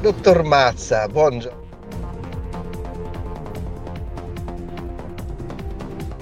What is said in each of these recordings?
Dottor Mazza, buongiorno.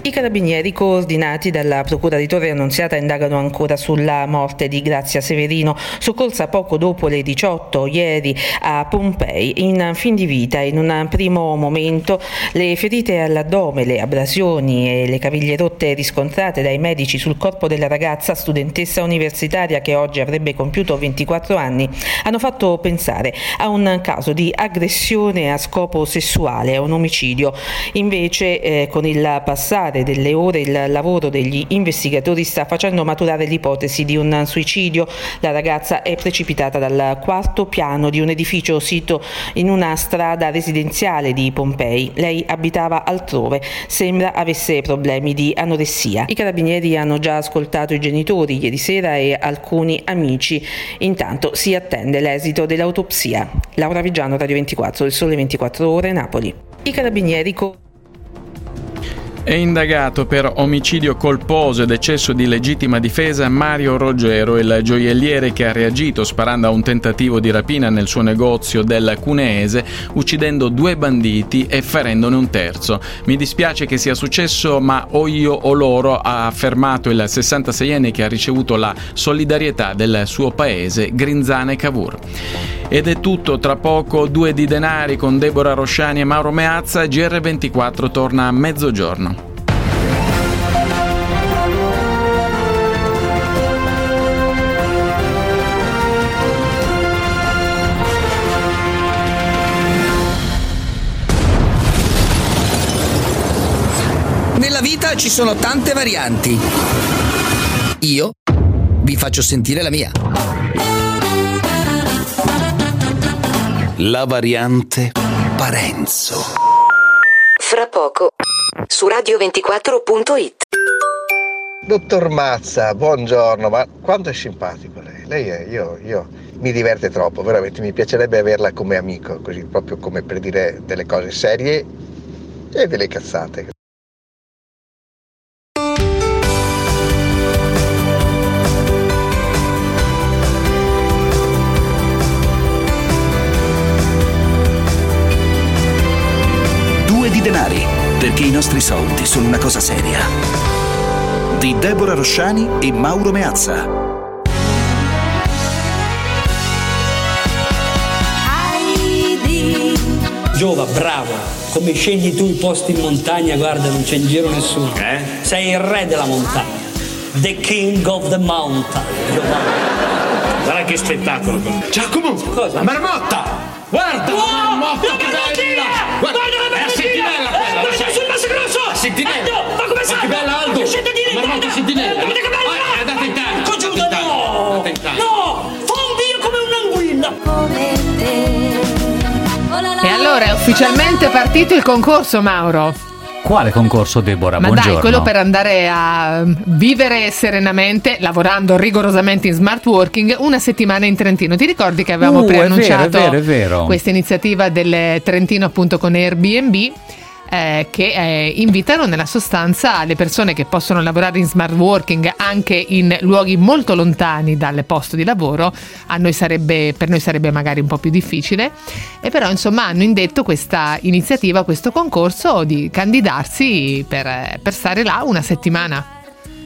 I carabinieri coordinati dalla Procura di Torre Annunziata indagano ancora sulla morte di Grazia Severino, soccorsa poco dopo le 18 ieri a Pompei in fin di vita. In un primo momento le ferite all'addome, le abrasioni e le caviglie rotte riscontrate dai medici sul corpo della ragazza studentessa universitaria che oggi avrebbe compiuto 24 anni hanno fatto pensare a un caso di aggressione a scopo sessuale, a un omicidio. Invece eh, con il passare passare delle ore il lavoro degli investigatori sta facendo maturare l'ipotesi di un suicidio. La ragazza è precipitata dal quarto piano di un edificio sito in una strada residenziale di Pompei. Lei abitava altrove, sembra avesse problemi di anoressia. I carabinieri hanno già ascoltato i genitori ieri sera e alcuni amici. Intanto si attende l'esito dell'autopsia. Laura Vigiano, Radio 24, del Sole 24 Ore, Napoli. I carabinieri co- è indagato per omicidio colposo ed eccesso di legittima difesa Mario Rogero, il gioielliere che ha reagito sparando a un tentativo di rapina nel suo negozio del Cuneese, uccidendo due banditi e ferendone un terzo. Mi dispiace che sia successo, ma o io o loro, ha affermato il 66enne che ha ricevuto la solidarietà del suo paese, Grinzane Cavour. Ed è tutto, tra poco due di denari con Deborah Rosciani e Mauro Meazza, GR24 torna a mezzogiorno. Ci sono tante varianti. Io vi faccio sentire la mia. La variante Parenzo. Fra poco su radio24.it. Dottor Mazza, buongiorno, ma quanto è simpatico lei. Lei è, io, io mi diverte troppo, veramente mi piacerebbe averla come amico, così proprio come per dire delle cose serie e delle cazzate. Perché i nostri soldi sono una cosa seria. Di Deborah Rosciani e Mauro Meazza. Giova, bravo. Come scegli tu i posti in montagna, guarda, non c'è in giro nessuno. Eh? Sei il re della montagna. The king of the mountain. Giova. Guarda che spettacolo. Giacomo! Cosa? La marmotta! Guarda! Wow! la marmotta sentinella! Aldo, ma come Ma salta? che bella Aldo! Ma scende di lì, Marmotta guarda! sentinella! Eh, guarda che bella! Ah, è andata in È andata in Italia. È no! andata in Italia. No! Fondi io come un'anguilla! E allora è ufficialmente partito il concorso, Mauro. Quale concorso, Deborah? Ma Buongiorno. dai, quello per andare a vivere serenamente, lavorando rigorosamente in smart working, una settimana in Trentino. Ti ricordi che avevamo Uh, è vero, preannunciato è vero, è vero. questa iniziativa del Trentino appunto con Airbnb? Eh, che eh, invitano nella sostanza le persone che possono lavorare in smart working anche in luoghi molto lontani dal posto di lavoro. A noi sarebbe, per noi sarebbe magari un po' più difficile, e però insomma hanno indetto questa iniziativa, questo concorso di candidarsi per, eh, per stare là una settimana.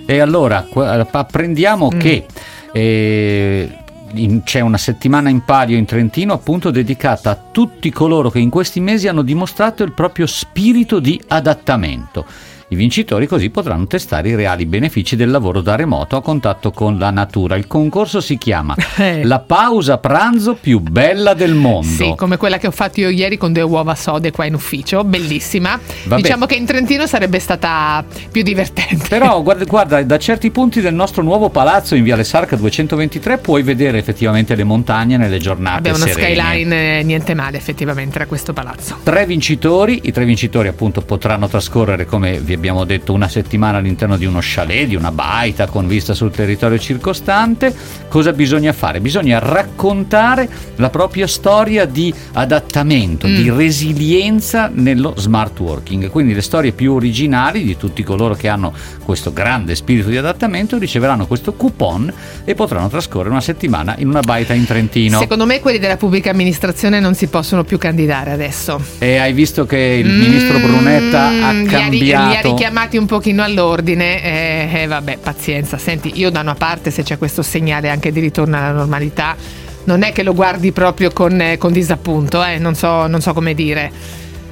E allora apprendiamo Mm. che eh, in- c'è una settimana in palio in Trentino appunto dedicata a tutti coloro che in questi mesi hanno dimostrato il proprio spirito di adattamento. I vincitori così potranno testare i reali benefici del lavoro da remoto a contatto con la natura. Il concorso si chiama Eh. La pausa pranzo più bella del mondo. Sì, come quella che ho fatto io ieri con due uova sode qua in ufficio, bellissima. Vabbè. Diciamo che in Trentino sarebbe stata più divertente. Però guarda, guarda, da certi punti del nostro nuovo palazzo in Viale Sarca 223 puoi vedere effettivamente le montagne nelle giornate Abbiamo una serene. skyline eh, niente male effettivamente da questo palazzo. Tre vincitori, i tre vincitori appunto potranno trascorrere come vi abbiamo detto una settimana all'interno di uno chalet, di una baita con vista sul territorio circostante. Cosa bisogna fare? Bisogna raccontare la propria storia di adattamento, mm. di resilienza nello smart working. Quindi le storie più originali di tutti coloro che hanno questo grande spirito di adattamento riceveranno questo coupon e potranno trascorrere una settimana in una baita in Trentino. Secondo me quelli della pubblica amministrazione non si possono più candidare adesso. E hai visto che il mm, ministro Brunetta ha cambiato. Ha richiamati un pochino all'ordine eh, eh, vabbè, pazienza. Senti, io da una parte se c'è questo segnale anche di ritorno alla normalità, non è che lo guardi proprio con, eh, con disappunto, eh, non, so, non so come dire.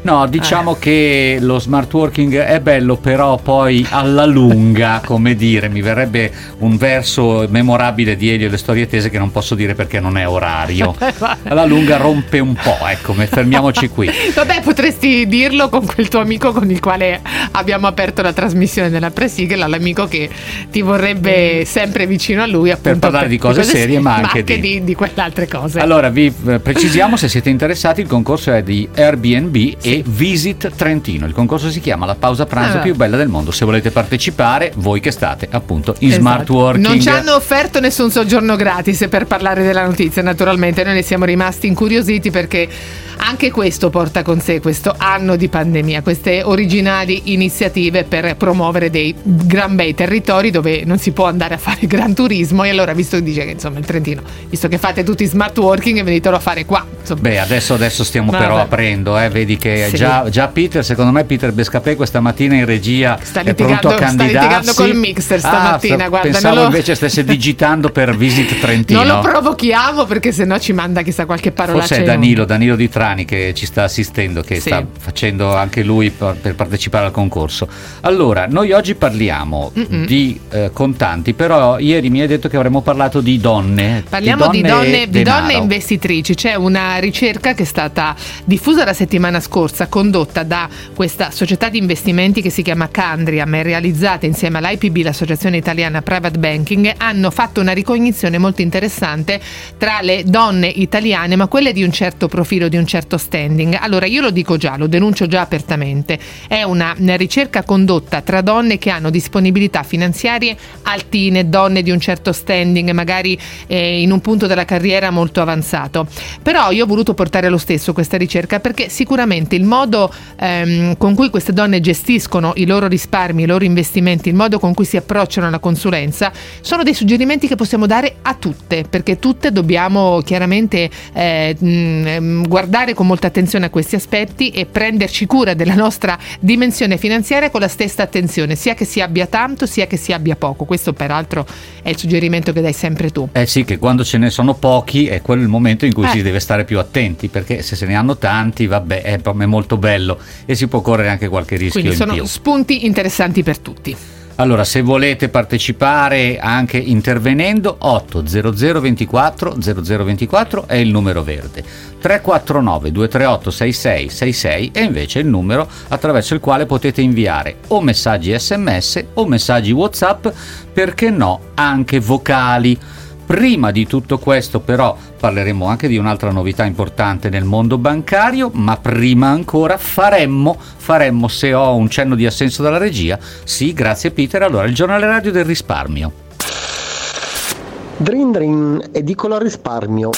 No, diciamo eh. che lo smart working è bello, però poi alla lunga, come dire, mi verrebbe un verso memorabile di Elio e le storie tese che non posso dire perché non è orario. Alla lunga rompe un po', ecco, fermiamoci qui. Vabbè, potresti dirlo con quel tuo amico con il quale abbiamo aperto la trasmissione della pre-sigla, l'amico che ti vorrebbe sempre vicino a lui per parlare per, di cose, cose serie, ma anche, di... Di, di quelle altre cose. Allora, vi eh, precisiamo se siete interessati, il concorso è di Airbnb e Visit Trentino. Il concorso si chiama La pausa pranzo ah. più bella del mondo. Se volete partecipare, voi che state appunto in esatto. smart working. Non ci hanno offerto nessun soggiorno gratis per parlare della notizia, naturalmente. Noi ne siamo rimasti incuriositi perché anche questo porta con sé questo anno di pandemia, queste originali iniziative per promuovere dei gran bei territori dove non si può andare a fare gran turismo e allora visto che dice che insomma il Trentino, visto che fate tutti smart working, venitelo a fare qua. Insomma. Beh, adesso, adesso stiamo Vabbè. però aprendo, eh? vedi che sì. già, già, Peter, secondo me Peter Bescapè questa mattina in regia sta è pronto a candidarsi. Sta litigando col mixer stamattina, ah, guarda. Pensavo lo... invece stesse digitando per Visit Trentino. Non lo provochiamo perché sennò ci manda chissà qualche parola. Forse è Danilo, Danilo di Trani che ci sta assistendo, che sì. sta facendo anche lui per, per, partecipare al concorso. Allora, noi oggi parliamo Mm-mm. di eh, contanti, però ieri mi hai detto che avremmo parlato di donne. Parliamo di donne, di donne, di donne investitrici. C'è una ricerca che è stata diffusa la settimana scorsa, condotta da questa società di investimenti che si chiama Candriam, è realizzata insieme all'IPB, l'Associazione Italiana Private Banking. Hanno fatto una ricognizione molto interessante tra le donne italiane, ma quelle di un certo profilo, di un certo standing. Allora, io lo dico già, lo denuncio già apertamente. È una ricerca condotta tra donne che hanno disponibilità finanziarie altine, donne di un certo standing, magari eh, in un punto della carriera molto avanzato. Però io ho voluto portare lo stesso questa ricerca perché sicuramente il modo ehm, con cui queste donne gestiscono i loro risparmi, i loro investimenti, il modo con cui si approcciano alla consulenza, sono dei suggerimenti che possiamo dare a tutte, perché tutte dobbiamo chiaramente eh, mh, guardare con molta attenzione a questi aspetti e prenderci cura della nostra dimensione finanziaria con la stessa attenzione, sia che si abbia tanto sia che si abbia poco. Questo peraltro è il suggerimento che dai sempre tu. Eh sì, che quando ce ne sono pochi è quello il momento in cui eh. si deve stare più attenti, perché se se ne hanno tanti, vabbè, è, è molto bello e si può correre anche qualche rischio Quindi sono più. spunti interessanti per tutti. Allora, se volete partecipare anche intervenendo, 800 24 0024 è il numero verde. 349 238 6666 è invece il numero attraverso il quale potete inviare o messaggi sms o messaggi whatsapp, perché no, anche vocali. Prima di tutto questo però parleremo anche di un'altra novità importante nel mondo bancario, ma prima ancora faremmo, faremmo se ho un cenno di assenso dalla regia, sì grazie Peter, allora il giornale radio del risparmio. Drin Drin, edicola risparmio.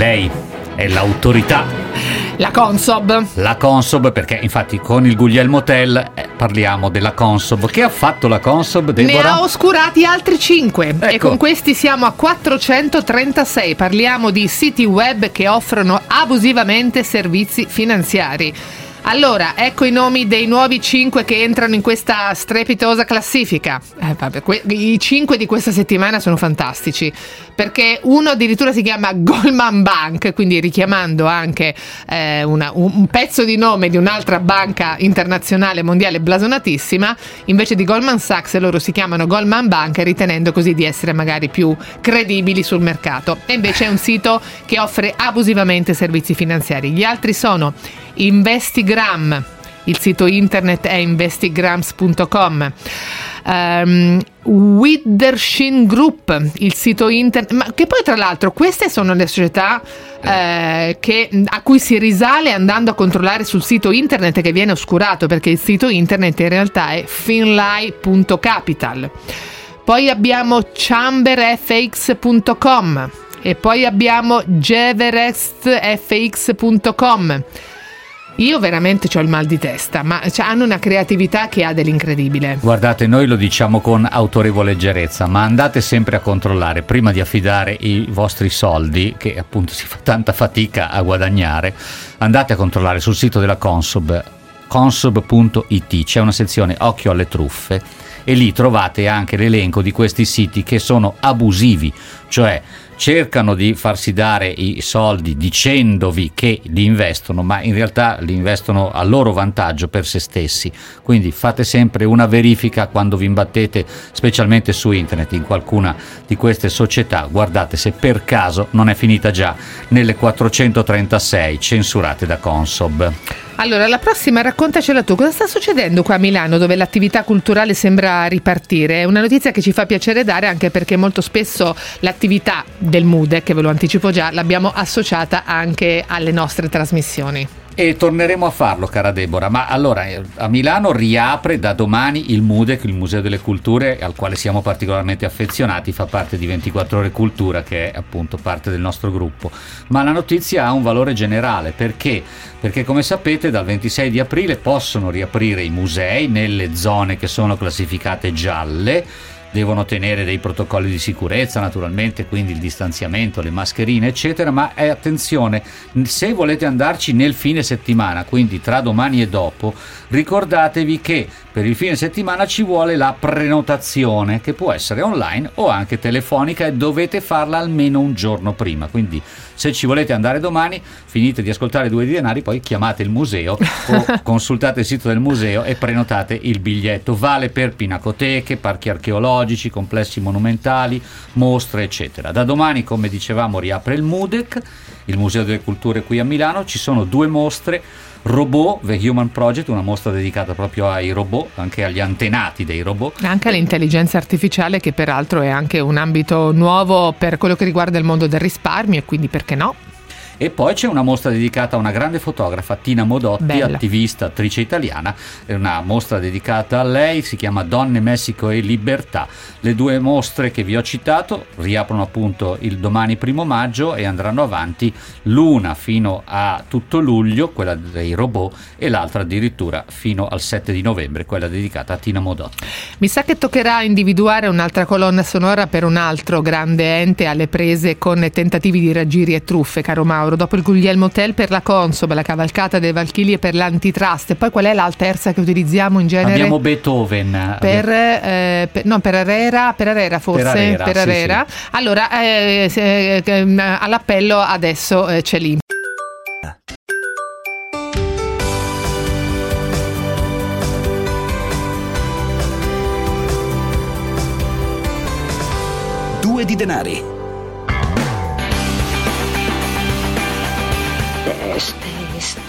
Lei, è l'autorità. La Consob. La Consob, perché infatti con il Guglielmo Tell eh, parliamo della Consob. Che ha fatto la Consob, Deborah? Ne ha oscurati altri 5 ecco. e con questi siamo a 436. Parliamo di siti web che offrono abusivamente servizi finanziari. Allora, ecco i nomi dei nuovi 5 che entrano in questa strepitosa classifica. Eh, vabbè, que- I 5 di questa settimana sono fantastici, perché uno addirittura si chiama Goldman Bank, quindi richiamando anche eh, una, un, un, pezzo di nome di un'altra banca internazionale mondiale blasonatissima, invece di Goldman Sachs loro si chiamano Goldman Bank, ritenendo così di essere magari più credibili sul mercato. E invece è un sito che offre abusivamente servizi finanziari. Gli altri sono Investigate Investigram. Il sito internet è investigrams.com. Um, Widershin Group, il sito internet, ma che poi tra l'altro queste sono le società eh, che, a cui si risale andando a controllare sul sito internet che viene oscurato perché il sito internet in realtà è finlay.capital. Poi abbiamo chamberfx.com e poi abbiamo jeverestfx.com. Io veramente ho il mal di testa, ma cioè, hanno una creatività che ha dell'incredibile. Guardate, noi lo diciamo con autorevole leggerezza, ma andate sempre a controllare prima di affidare i vostri soldi, che appunto si fa tanta fatica a guadagnare, andate a controllare sul sito della Consob, consob.it, c'è una sezione occhio alle truffe e lì trovate anche l'elenco di questi siti che sono abusivi, cioè cercano di farsi dare i soldi dicendovi che li investono, ma in realtà li investono a loro vantaggio per se stessi. Quindi fate sempre una verifica quando vi imbattete, specialmente su internet, in qualcuna di queste società. Guardate se per caso non è finita già nelle 436 censurate da Consob. Allora, la prossima raccontacela tu. Cosa sta succedendo qua a Milano dove l'attività culturale sembra ripartire? È una notizia che ci fa piacere dare anche perché molto spesso l'attività del MUDE, che ve lo anticipo già, l'abbiamo associata anche alle nostre trasmissioni. E torneremo a farlo, cara Deborah. Ma allora, eh, a Milano riapre da domani il MUDEC, il Museo delle Culture, al quale siamo particolarmente affezionati, fa parte di 24 Ore Cultura, che è appunto parte del nostro gruppo. Ma la notizia ha un valore generale, perché? Perché come sapete dal 26 di aprile possono riaprire i musei nelle zone che sono classificate gialle devono tenere dei protocolli di sicurezza naturalmente, quindi il distanziamento, le mascherine eccetera, ma eh, attenzione, se volete andarci nel fine settimana, quindi tra domani e dopo, ricordatevi che per il fine settimana ci vuole la prenotazione che può essere online o anche telefonica e dovete farla almeno un giorno prima, quindi se ci volete andare domani finite di ascoltare due di denari, poi chiamate il museo o consultate il sito del museo e prenotate il biglietto, vale per pinacoteche, parchi archeologici, archeologici, complessi monumentali, mostre, eccetera. Da domani, come dicevamo, riapre il MUDEC, il Museo delle Culture qui a Milano, ci sono due mostre. Robot, The Human Project, una mostra dedicata proprio ai robot, anche agli antenati dei robot. Anche all'intelligenza artificiale, che peraltro è anche un ambito nuovo per quello che riguarda il mondo del risparmio e quindi perché no? E poi c'è una mostra dedicata a una grande fotografa, Tina Modotti, Bella. attivista, attrice italiana. È una mostra dedicata a lei, si chiama Donne, Messico e Libertà. Le due mostre che vi ho citato riaprono appunto il domani primo maggio e andranno avanti l'una fino a tutto luglio, quella dei robot, e l'altra addirittura fino al 7 di novembre, quella dedicata a Tina Modotti. Mi sa che toccherà individuare un'altra colonna sonora per un altro grande ente alle prese con tentativi di raggiri e truffe, caro Mauro. Dopo il Guglielmo Hotel per la Consob, la cavalcata delle Valchilie per l'antitrust. E poi qual è la terza che utilizziamo in genere? Abbiamo Beethoven. Per, eh, per, no, per Arera, per Arera forse. Per Arera, per sì, Arera. sì. Allora, eh, se- eh, all'appello adesso eh, c'è l'Imp. Due di denari.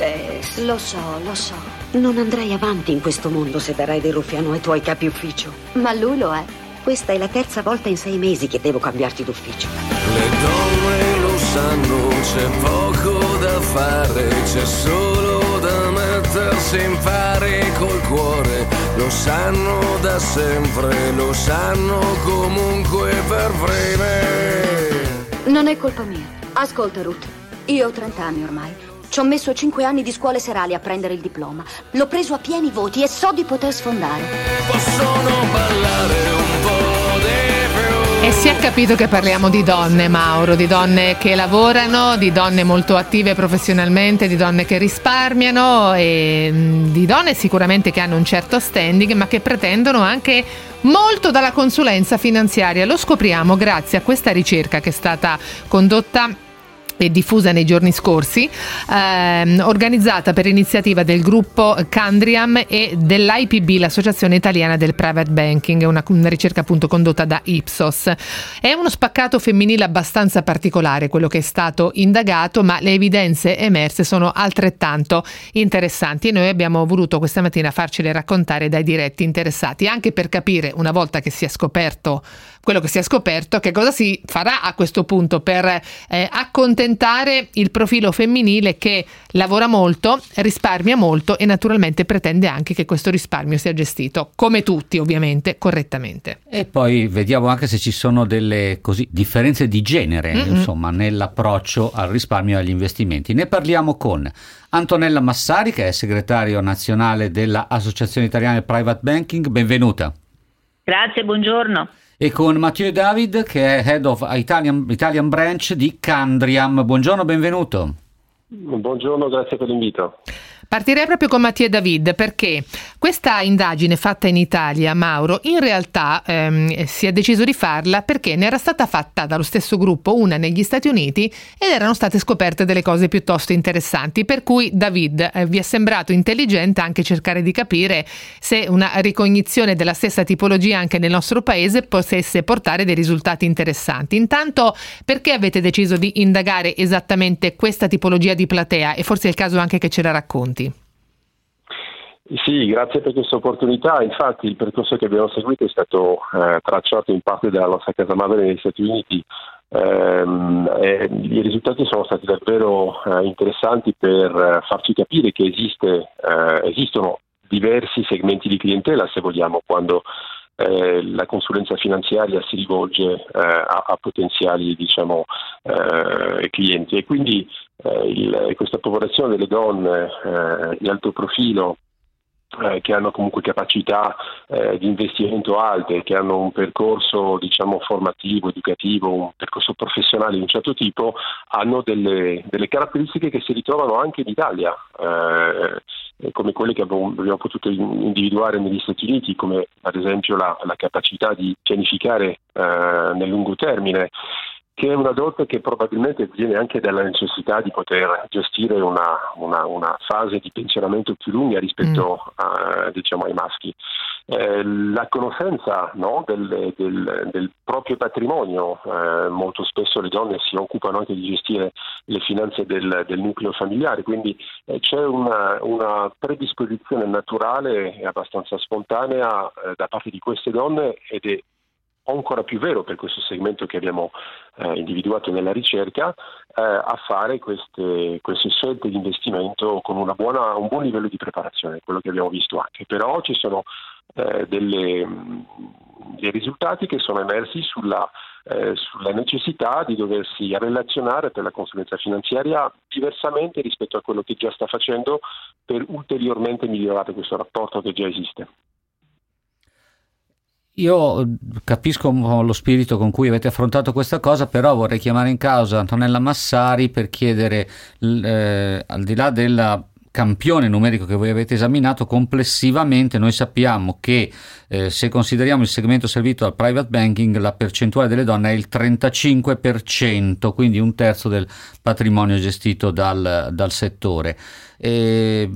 Tess. Lo so, lo so. Non andrai avanti in questo mondo se darai del ruffiano ai tuoi capi ufficio. Ma lui lo è. Questa è la terza volta in sei mesi che devo cambiarti d'ufficio. Le donne lo sanno, c'è poco da fare, c'è solo da mettersi in pari col cuore. Lo sanno da sempre, lo sanno comunque per prime. Non è colpa mia. Ascolta, Ruth. Io ho 30 anni ormai. Ci ho messo 5 anni di scuole serali a prendere il diploma. L'ho preso a pieni voti e so di poter sfondare. Possono ballare un po' di più. E si è capito che parliamo di donne, Mauro, di donne che lavorano, di donne molto attive professionalmente, di donne che risparmiano e mh, di donne sicuramente che hanno un certo standing, ma che pretendono anche molto dalla consulenza finanziaria. Lo scopriamo grazie a questa ricerca che è stata condotta e diffusa nei giorni scorsi, ehm, organizzata per iniziativa del gruppo Candriam e dell'IPB, l'Associazione Italiana del Private Banking, una, una ricerca appunto condotta da Ipsos. È uno spaccato femminile abbastanza particolare quello che è stato indagato, ma le evidenze emerse sono altrettanto interessanti e noi abbiamo voluto questa mattina farcele raccontare dai diretti interessati, anche per capire una volta che si è scoperto quello che si è scoperto, che cosa si farà a questo punto per eh, accontentare il profilo femminile che lavora molto, risparmia molto e naturalmente pretende anche che questo risparmio sia gestito, come tutti ovviamente, correttamente. E poi vediamo anche se ci sono delle così, differenze di genere, Mm-mm. insomma, nell'approccio al risparmio e agli investimenti. Ne parliamo con Antonella Massari, che è segretario nazionale dell'Associazione Italiana Private Banking. Benvenuta. Grazie, buongiorno e con Matteo David che è Head of Italian, Italian Branch di Candriam. Buongiorno, benvenuto. Buongiorno, grazie per l'invito. Partirei proprio con Mattia David perché questa indagine fatta in Italia, Mauro, in realtà ehm, si è deciso di farla perché ne era stata fatta dallo stesso gruppo una negli Stati Uniti ed erano state scoperte delle cose piuttosto interessanti. Per cui, David, eh, vi è sembrato intelligente anche cercare di capire se una ricognizione della stessa tipologia anche nel nostro paese potesse portare dei risultati interessanti. Intanto, perché avete deciso di indagare esattamente questa tipologia di platea? E forse è il caso anche che ce la racconti. Sì, grazie per questa opportunità. Infatti il percorso che abbiamo seguito è stato eh, tracciato in parte dalla nostra casa madre negli Stati Uniti. Eh, I risultati sono stati davvero eh, interessanti per farci capire che esiste, eh, esistono diversi segmenti di clientela, se vogliamo, quando eh, la consulenza finanziaria si rivolge eh, a, a, potenziali diciamo, eh, clienti e quindi eh, il, questa popolazione delle donne di alto profilo eh, che hanno comunque capacità eh, di investimento alte, che hanno un percorso diciamo, formativo, educativo, un percorso professionale di un certo tipo, hanno delle, delle caratteristiche che si ritrovano anche in Italia, eh, come quelle che abbiamo, abbiamo, potuto individuare negli Stati Uniti, come ad esempio la, la capacità di pianificare eh, nel lungo termine che è una dote che probabilmente viene anche dalla necessità di poter gestire una, una, una fase di pensionamento più lunga rispetto mm. a, diciamo, ai maschi. Eh, la conoscenza no, del, del, del, proprio patrimonio, eh, molto spesso le donne si occupano anche di gestire le finanze del, del nucleo familiare, quindi eh, c'è una, una, predisposizione naturale e abbastanza spontanea eh, da parte di queste donne ed è ancora più vero per questo segmento che abbiamo eh, individuato nella ricerca, eh, a fare queste, queste, scelte di investimento con buona, un buon livello di preparazione, quello che abbiamo visto anche. Però ci sono eh, delle, dei risultati che sono emersi sulla, eh, sulla, necessità di doversi relazionare per la consulenza finanziaria diversamente rispetto a quello che già sta facendo per ulteriormente migliorare questo rapporto che già esiste. Io capisco lo spirito con cui avete affrontato questa cosa, però vorrei chiamare in causa Antonella Massari per chiedere, eh, al di là del campione numerico che voi avete esaminato, complessivamente noi sappiamo che eh, se consideriamo il segmento servito al private banking, la percentuale delle donne è il 35%, quindi un terzo del patrimonio gestito dal, dal settore. E,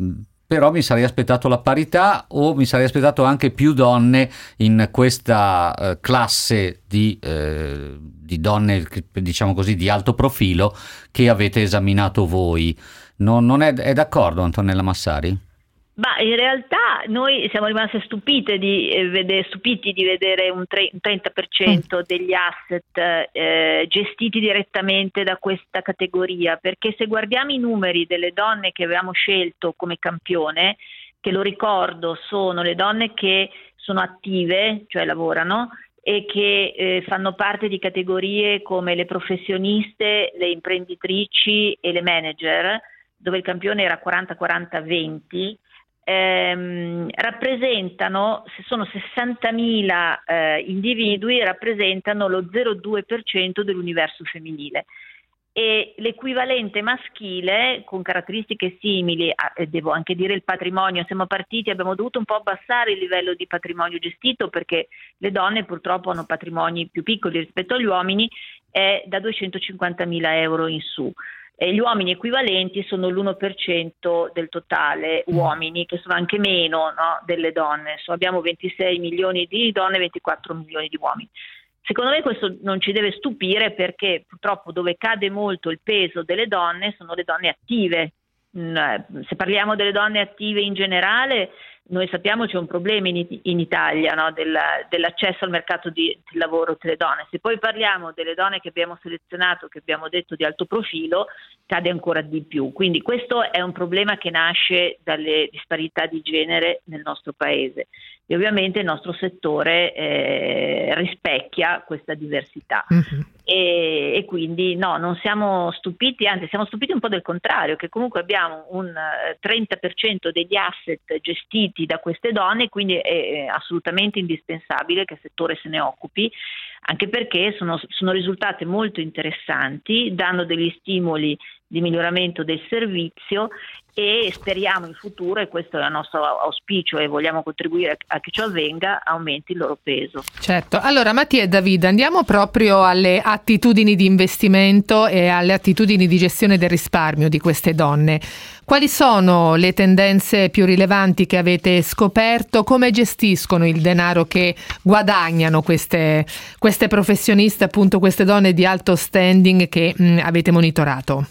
però mi sarei aspettato la parità o mi sarei aspettato anche più donne in questa eh, classe di, eh, di, donne, diciamo così, di alto profilo che avete esaminato voi. Non, non è, è d'accordo Antonella Massari? Ma in realtà noi siamo rimasti stupite di eh, vedere, stupiti di vedere un, tre, un 30% mm. degli asset eh, gestiti direttamente da questa categoria, perché se guardiamo i numeri delle donne che avevamo scelto come campione, che lo ricordo sono le donne che sono attive, cioè lavorano, e che eh, fanno parte di categorie come le professioniste, le imprenditrici e le manager, dove il campione era 40-40-20 ehm, rappresentano, se sono 60.000 eh, individui, rappresentano lo 0,2% dell'universo femminile e l'equivalente maschile con caratteristiche simili, a, devo anche dire il patrimonio, siamo partiti, abbiamo dovuto un po' abbassare il livello di patrimonio gestito perché le donne purtroppo hanno patrimoni più piccoli rispetto agli uomini è da 250.000 euro in su. E gli uomini equivalenti sono l'1% del totale uomini, che sono anche meno no, delle donne. So, abbiamo 26 milioni di donne e 24 milioni di uomini. Secondo me questo non ci deve stupire perché purtroppo dove cade molto il peso delle donne sono le donne attive. Mm, eh, se parliamo delle donne attive in generale, noi sappiamo c'è un problema in, in Italia no, del, dell'accesso al mercato di, del lavoro delle donne. Se poi parliamo delle donne che abbiamo selezionato, che abbiamo detto di alto profilo, cade ancora di più. Quindi questo è un problema che nasce dalle disparità di genere nel nostro paese e ovviamente il nostro settore eh, rispecchia questa diversità. Mm-hmm. E, e, quindi no, non siamo stupiti, anzi siamo stupiti un po' del contrario, che comunque abbiamo un 30% eh, degli asset gestiti da queste donne, quindi è assolutamente indispensabile che il settore se ne occupi, anche perché sono, sono risultate molto interessanti, danno degli stimoli di miglioramento del servizio e speriamo in futuro, e questo è il nostro auspicio e vogliamo contribuire a che ciò avvenga, aumenti il loro peso. Certo, allora Mattia e Davide andiamo proprio alle attitudini di investimento e alle attitudini di gestione del risparmio di queste donne. Quali sono le tendenze più rilevanti che avete scoperto? Come gestiscono il denaro che guadagnano queste, queste professioniste, appunto queste donne di alto standing che mh, avete monitorato?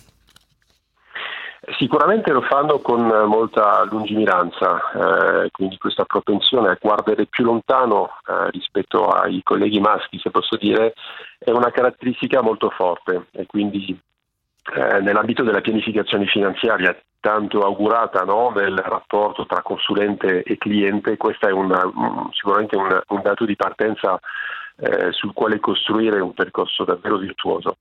Sicuramente lo fanno con molta lungimiranza, eh, quindi questa propensione a guardare più lontano eh, rispetto ai colleghi maschi, se posso dire, è una caratteristica molto forte e quindi eh, nell'ambito della pianificazione finanziaria tanto augurata no, nel rapporto tra consulente e cliente, questo è una, sicuramente un, un, dato di partenza eh, sul quale costruire un percorso davvero virtuoso.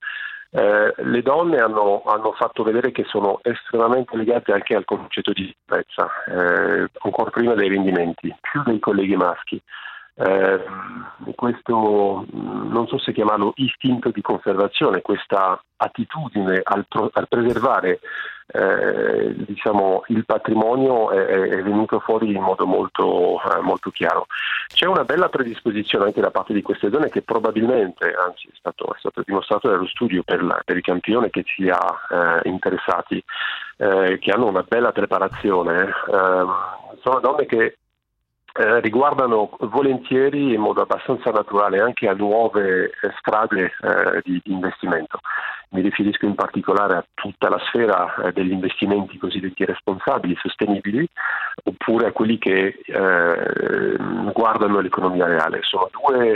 Eh, le donne hanno, hanno, fatto vedere che sono estremamente legate anche al concetto di sicurezza, eh, ancora prima dei rendimenti, più dei colleghi maschi. Eh, questo non so se chiamarlo istinto di conservazione, questa attitudine al, pro, al preservare eh, diciamo, il patrimonio è, è, venuto fuori in modo molto, eh, molto, chiaro. C'è una bella predisposizione anche da parte di queste donne che probabilmente, anzi è stato, è stato dimostrato dallo studio per, la, per, il campione che ci ha eh, interessati, eh, che hanno una bella preparazione. Ehm, sono donne che eh, riguardano volentieri in modo abbastanza naturale anche a nuove eh, strade eh, di, di, investimento. Mi riferisco in particolare a tutta la sfera eh, degli investimenti cosiddetti responsabili, sostenibili, oppure a quelli che eh, guardano l'economia reale. Sono due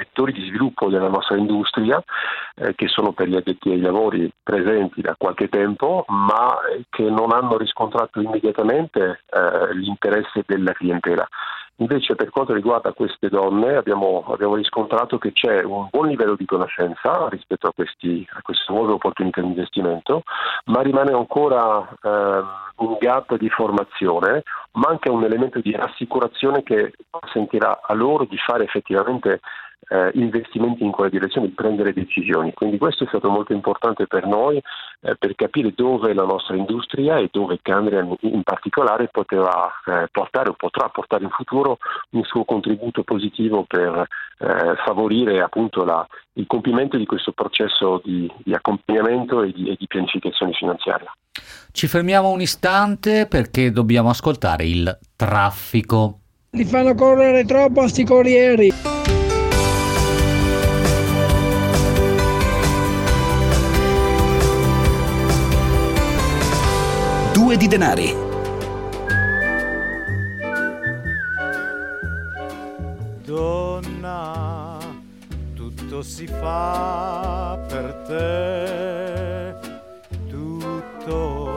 vettori di sviluppo della nostra industria eh, che sono per gli addetti ai lavori presenti da qualche tempo ma che non hanno riscontrato immediatamente eh, l'interesse della clientela. Invece per quanto riguarda queste donne abbiamo, abbiamo, riscontrato che c'è un buon livello di conoscenza rispetto a, questi, a queste nuove opportunità di investimento, ma rimane ancora eh, un gap di formazione, manca un elemento di rassicurazione che consentirà a loro di fare effettivamente eh, investimenti in quella direzione, di prendere decisioni. Quindi questo è stato molto importante per noi eh, per capire dove la nostra industria e dove Candrian in particolare poteva eh, portare o potrà portare in futuro un suo contributo positivo per eh, favorire appunto la, il compimento di questo processo di, di accompagnamento e di, e di pianificazione finanziaria. Ci fermiamo un istante perché dobbiamo ascoltare il traffico. Li fanno correre troppo a sti corrieri. Due di denari. Donna, tutto si fa per te, tutto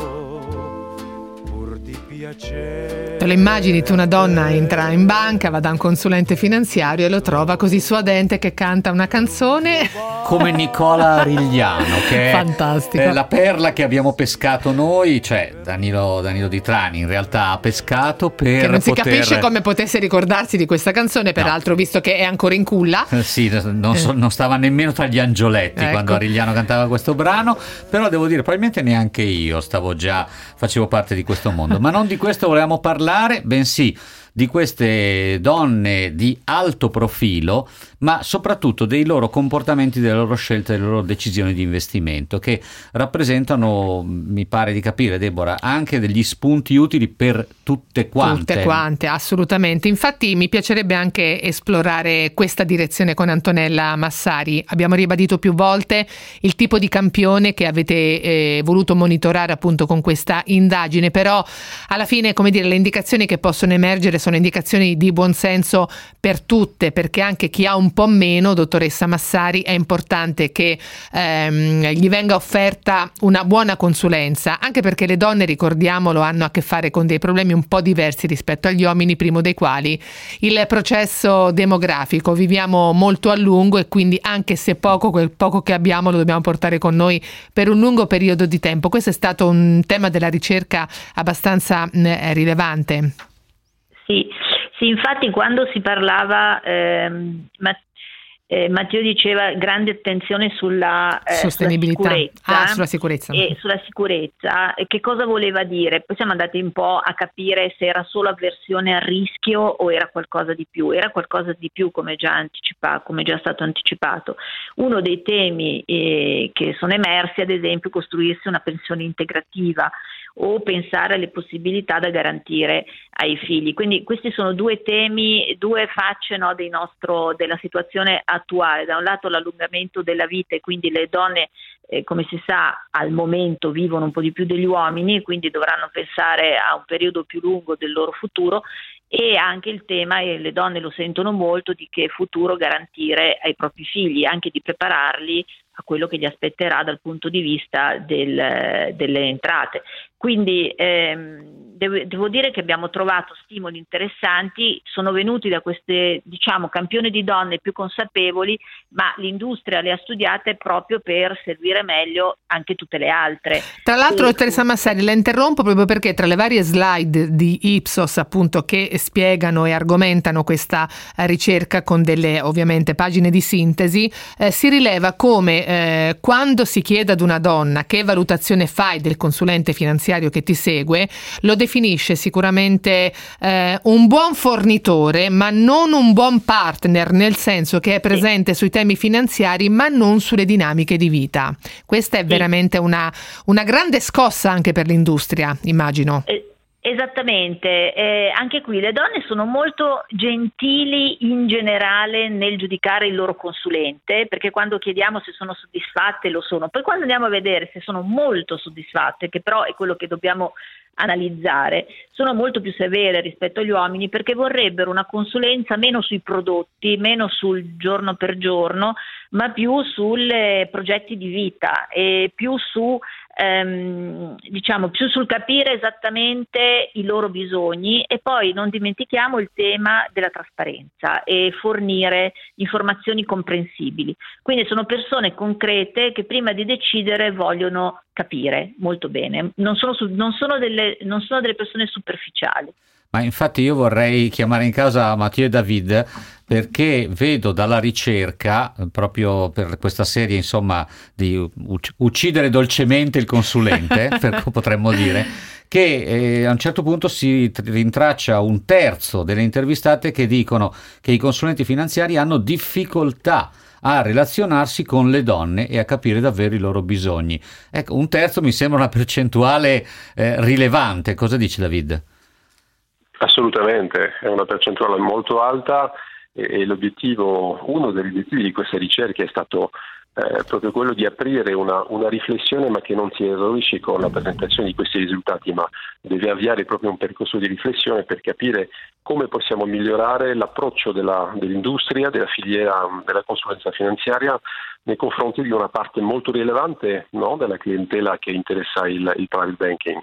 pur di piacere. Te lo immagini tu una donna entra in banca, va da un consulente finanziario e lo trova così suadente che canta una canzone come Nicola Rigliano che Fantastico. è la perla che abbiamo pescato noi, cioè Danilo, Danilo Di Trani in realtà ha pescato per che non si poter... capisce come potesse ricordarsi di questa canzone, peraltro no. visto che è ancora in culla. Eh, sì, non, so, non, stava nemmeno tra gli angioletti ecco. quando Arigliano cantava questo brano, però devo dire probabilmente neanche io stavo già facevo parte di questo mondo, ma non di questo volevamo parlare parlare, bensì di queste donne di alto profilo, ma soprattutto dei loro comportamenti, delle loro scelte, delle loro decisioni di investimento, che rappresentano, mi pare di capire, Deborah, anche degli spunti utili per tutte quante. Tutte quante, assolutamente. Infatti mi piacerebbe anche esplorare questa direzione con Antonella Massari. Abbiamo ribadito più volte il tipo di campione che avete eh, voluto monitorare appunto con questa indagine, però alla fine, come dire, le indicazioni che possono emergere sono indicazioni di buonsenso per tutte, perché anche chi ha un po' meno, dottoressa Massari, è importante che ehm, gli venga offerta una buona consulenza, anche perché le donne, ricordiamolo, hanno a che fare con dei problemi un po' diversi rispetto agli uomini, primo dei quali il processo demografico. Viviamo molto a lungo e quindi anche se poco, quel poco che abbiamo lo dobbiamo portare con noi per un lungo periodo di tempo. Questo è stato un tema della ricerca abbastanza mh, rilevante. Sì, sì, infatti quando si parlava, ehm, eh, Matteo diceva grande attenzione sulla, eh, Sostenibilità. sulla sicurezza. Ah, sulla sicurezza. E sulla sicurezza, che cosa voleva dire? Poi siamo andati un po' a capire se era solo avversione al rischio o era qualcosa di più. Era qualcosa di più, come già, anticipato, come già stato anticipato. Uno dei temi eh, che sono emersi, ad esempio, costruirsi una pensione integrativa o pensare alle possibilità da garantire ai figli. Quindi questi sono due temi, due facce no, nostro, della situazione attuale. Da un lato l'allungamento della vita e quindi le donne, eh, come si sa, al momento vivono un po' di più degli uomini e quindi dovranno pensare a un periodo più lungo del loro futuro e anche il tema, e le donne lo sentono molto, di che futuro garantire ai propri figli, anche di prepararli a quello che gli aspetterà dal punto di vista del, delle entrate. Quindi ehm, devo, devo, dire che abbiamo trovato stimoli interessanti, sono venuti da queste diciamo campioni di donne più consapevoli, ma l'industria le ha studiate proprio per servire meglio anche tutte le altre. Tra l'altro, e, Teresa Massari, la interrompo proprio perché tra le varie slide di Ipsos appunto che spiegano e argomentano questa eh, ricerca con delle ovviamente pagine di sintesi, eh, si rileva come eh, quando si chiede ad una donna che valutazione fai del consulente finanziario che ti segue, lo definisce sicuramente eh, un buon fornitore, ma non un buon partner, nel senso che è presente sui temi finanziari, ma non sulle dinamiche di vita. Questa è veramente una, una grande scossa anche per l'industria, immagino. Eh. Esattamente, eh, anche qui le donne sono molto gentili in generale nel giudicare il loro consulente, perché quando chiediamo se sono soddisfatte lo sono, poi quando andiamo a vedere se sono molto soddisfatte, che però è quello che dobbiamo analizzare, sono molto più severe rispetto agli uomini perché vorrebbero una consulenza meno sui prodotti, meno sul giorno per giorno, ma più sui progetti di vita e più su ehm, diciamo più sul capire esattamente i loro bisogni e poi non dimentichiamo il tema della trasparenza e fornire informazioni comprensibili. Quindi sono persone concrete che prima di decidere vogliono capire molto bene, non sono, su, non sono, delle, non sono delle persone superficiali. Ma infatti io vorrei chiamare in causa Matteo e David perché vedo dalla ricerca, proprio per questa serie insomma di uccidere dolcemente il consulente, potremmo dire, che eh, a un certo punto si rintraccia un terzo delle intervistate che dicono che i consulenti finanziari hanno difficoltà a relazionarsi con le donne e a capire davvero i loro bisogni. Ecco, un terzo mi sembra una percentuale eh, rilevante. Cosa dice David? Assolutamente, è una percentuale molto alta e, uno degli obiettivi di questa ricerca è stato eh, proprio quello di aprire una, una, riflessione ma che non si esaurisce con la presentazione di questi risultati ma deve avviare proprio un percorso di riflessione per capire come possiamo migliorare l'approccio della, dell'industria, della filiera della consulenza finanziaria nei confronti di una parte molto rilevante no, della clientela che interessa il, il private banking.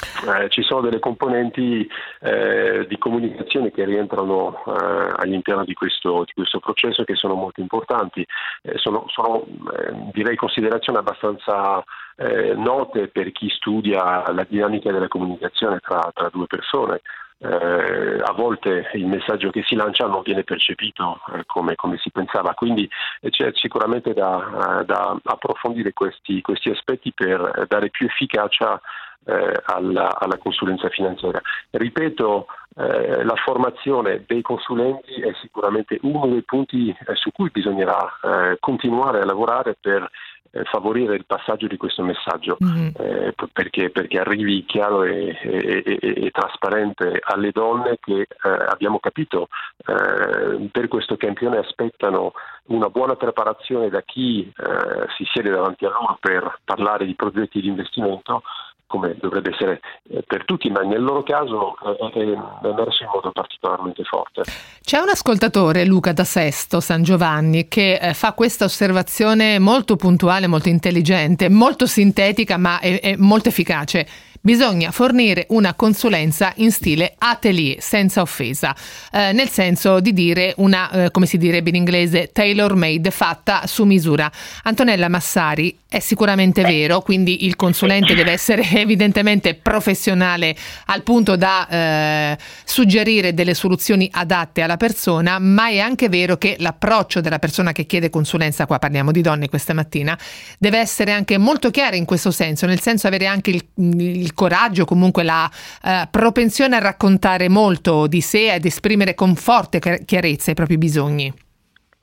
Eh, ci sono delle componenti eh, di comunicazione che rientrano eh, all'interno di questo, di questo, processo che sono molto importanti, eh, sono, sono eh, direi considerazioni abbastanza eh, note per chi studia la dinamica della comunicazione tra, tra due persone. Eh, a volte il messaggio che si lancia non viene percepito eh, come, come, si pensava, quindi eh, c'è sicuramente da, da approfondire questi, questi, aspetti per dare più efficacia eh, alla, alla, consulenza finanziaria. Ripeto, eh, la formazione dei consulenti è sicuramente uno dei punti eh, su cui bisognerà eh, continuare a lavorare per eh, favorire il passaggio di questo messaggio mm-hmm. eh, perché, perché, arrivi chiaro e, e, e, e, trasparente alle donne che eh, abbiamo capito eh, per questo campione aspettano una buona preparazione da chi eh, si siede davanti a loro per parlare di progetti di investimento come dovrebbe essere eh, per tutti, ma nel loro caso eh, è, emerso in modo particolarmente forte. C'è un ascoltatore, Luca da Sesto, San Giovanni, che eh, fa questa osservazione molto puntuale, molto intelligente, molto sintetica, ma è, è molto efficace bisogna fornire una consulenza in stile atelier, senza offesa, eh, nel senso di dire una, eh, come si direbbe in inglese, tailor made, fatta su misura. Antonella Massari è sicuramente vero, quindi il consulente deve essere evidentemente professionale al punto da eh, suggerire delle soluzioni adatte alla persona, ma è anche vero che l'approccio della persona che chiede consulenza, qua parliamo di donne questa mattina, deve essere anche molto chiaro in questo senso, nel senso avere anche il, il coraggio, comunque la eh, propensione a raccontare molto di sé ed esprimere con forte chiarezza i propri bisogni.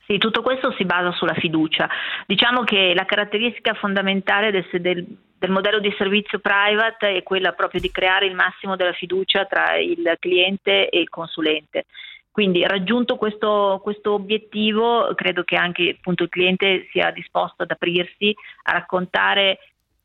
Sì, tutto questo si basa sulla fiducia. Diciamo che la caratteristica fondamentale del, del, del, modello di servizio private è quella proprio di creare il massimo della fiducia tra il cliente e il consulente. Quindi raggiunto questo, questo obiettivo, credo che anche appunto, il cliente sia disposto ad aprirsi a raccontare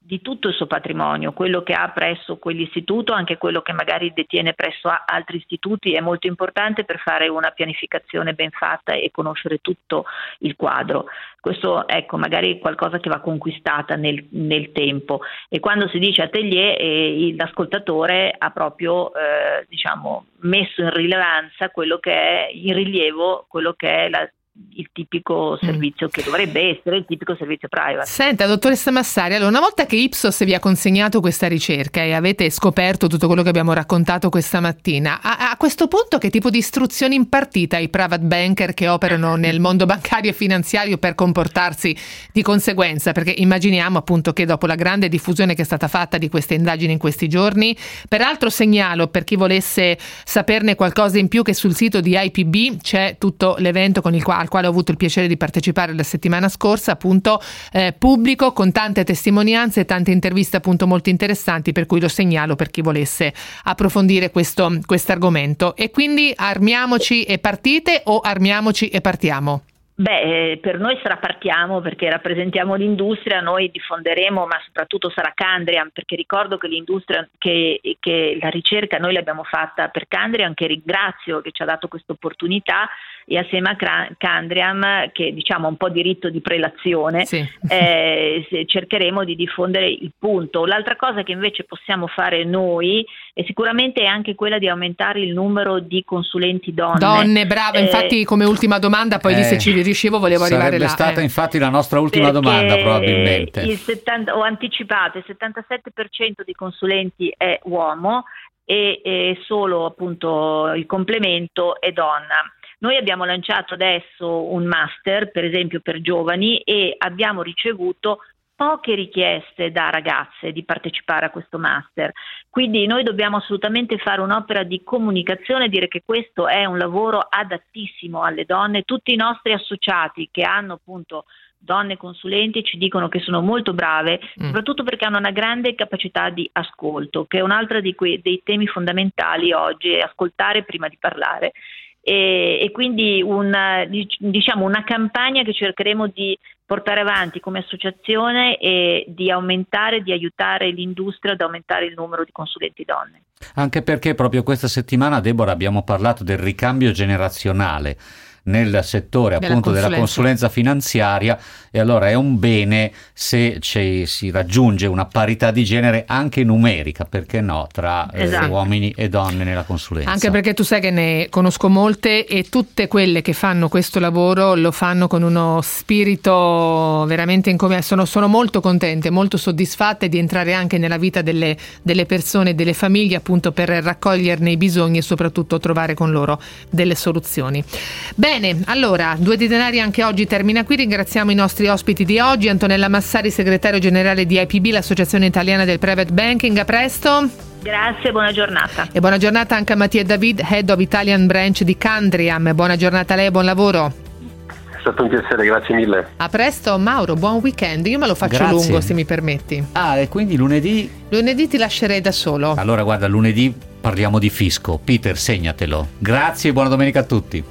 di tutto il suo patrimonio, quello che ha presso quell'istituto, anche quello che magari detiene presso altri istituti, è molto importante per fare una pianificazione ben fatta e conoscere tutto il quadro. Questo ecco, magari è qualcosa che va conquistata nel, nel tempo e quando si dice atelier eh, l'ascoltatore ha proprio eh, diciamo, messo in rilevanza quello che è in rilievo quello che è la il tipico mm. servizio mm. che dovrebbe essere il tipico servizio private. Senta, dottoressa Massari, allora una volta che Ipsos vi ha consegnato questa ricerca e avete scoperto tutto quello che abbiamo raccontato questa mattina, a, a questo punto che tipo di istruzioni impartite ai private banker che operano nel mondo bancario e finanziario per comportarsi di conseguenza? Perché immaginiamo appunto che dopo la grande diffusione che è stata fatta di queste indagini in questi giorni, peraltro segnalo per chi volesse saperne qualcosa in più che sul sito di IPB c'è tutto l'evento con il quale al quale ho avuto il piacere di partecipare la settimana scorsa, appunto eh, pubblico con tante testimonianze e tante interviste appunto molto interessanti, per cui lo segnalo per chi volesse approfondire questo argomento. E quindi armiamoci e partite o armiamoci e partiamo? Beh, eh, per noi sarà partiamo perché rappresentiamo l'industria, noi diffonderemo, ma soprattutto sarà Candriam, perché ricordo che l'industria, che, che la ricerca noi l'abbiamo fatta per Candriam, che ringrazio che ci ha dato questa opportunità e assieme a Candriam, che diciamo ha un po' diritto di prelazione, sì. eh, cercheremo di diffondere il punto. L'altra cosa che invece possiamo fare noi è sicuramente anche quella di aumentare il numero di consulenti donne. Donne, brava, eh, infatti come ultima domanda, poi eh, lì se ci riuscivo volevo arrivare là. Sarebbe stata eh. infatti la nostra ultima domanda probabilmente. Il 70, ho anticipato, il 77% dei consulenti è uomo e, e solo appunto il complemento è donna. Noi abbiamo lanciato adesso un master, per esempio per giovani, e abbiamo ricevuto poche richieste da ragazze di partecipare a questo master. Quindi noi dobbiamo assolutamente fare un'opera di comunicazione, dire che questo è un lavoro adattissimo alle donne. Tutti i nostri associati che hanno appunto donne consulenti ci dicono che sono molto brave, mm. soprattutto perché hanno una grande capacità di ascolto, che è un altro dei temi fondamentali oggi, ascoltare prima di parlare e, e quindi una, diciamo una campagna che cercheremo di portare avanti come associazione e di aumentare, di aiutare l'industria ad aumentare il numero di consulenti donne. Anche perché proprio questa settimana, Deborah, abbiamo parlato del ricambio generazionale nel settore della appunto consulenza. della consulenza finanziaria e allora è un bene se si raggiunge una parità di genere anche numerica, perché no, tra eh, esatto. eh, uomini e donne nella consulenza. Anche perché tu sai che ne conosco molte e tutte quelle che fanno questo lavoro lo fanno con uno spirito veramente incommesso. Sono, sono molto contente, molto soddisfatte di entrare anche nella vita delle, delle persone, delle famiglie appunto per raccoglierne i bisogni e soprattutto trovare con loro delle soluzioni. Beh, Bene, allora, due di denari anche oggi termina qui. Ringraziamo i nostri ospiti di oggi, Antonella Massari, segretario generale di IPB, l'Associazione Italiana del Private Banking. A presto. Grazie, buona giornata. E buona giornata anche a Mattia David, Head of Italian Branch di Candriam. Buona giornata a lei e buon lavoro. È stato un piacere, grazie mille. A presto, Mauro, buon weekend. Io me lo faccio Grazie. lungo se mi permetti. Ah, e quindi lunedì? Lunedì ti lascerei da solo. Allora guarda, lunedì parliamo di fisco. Peter, segnatelo. Grazie e buona domenica a tutti.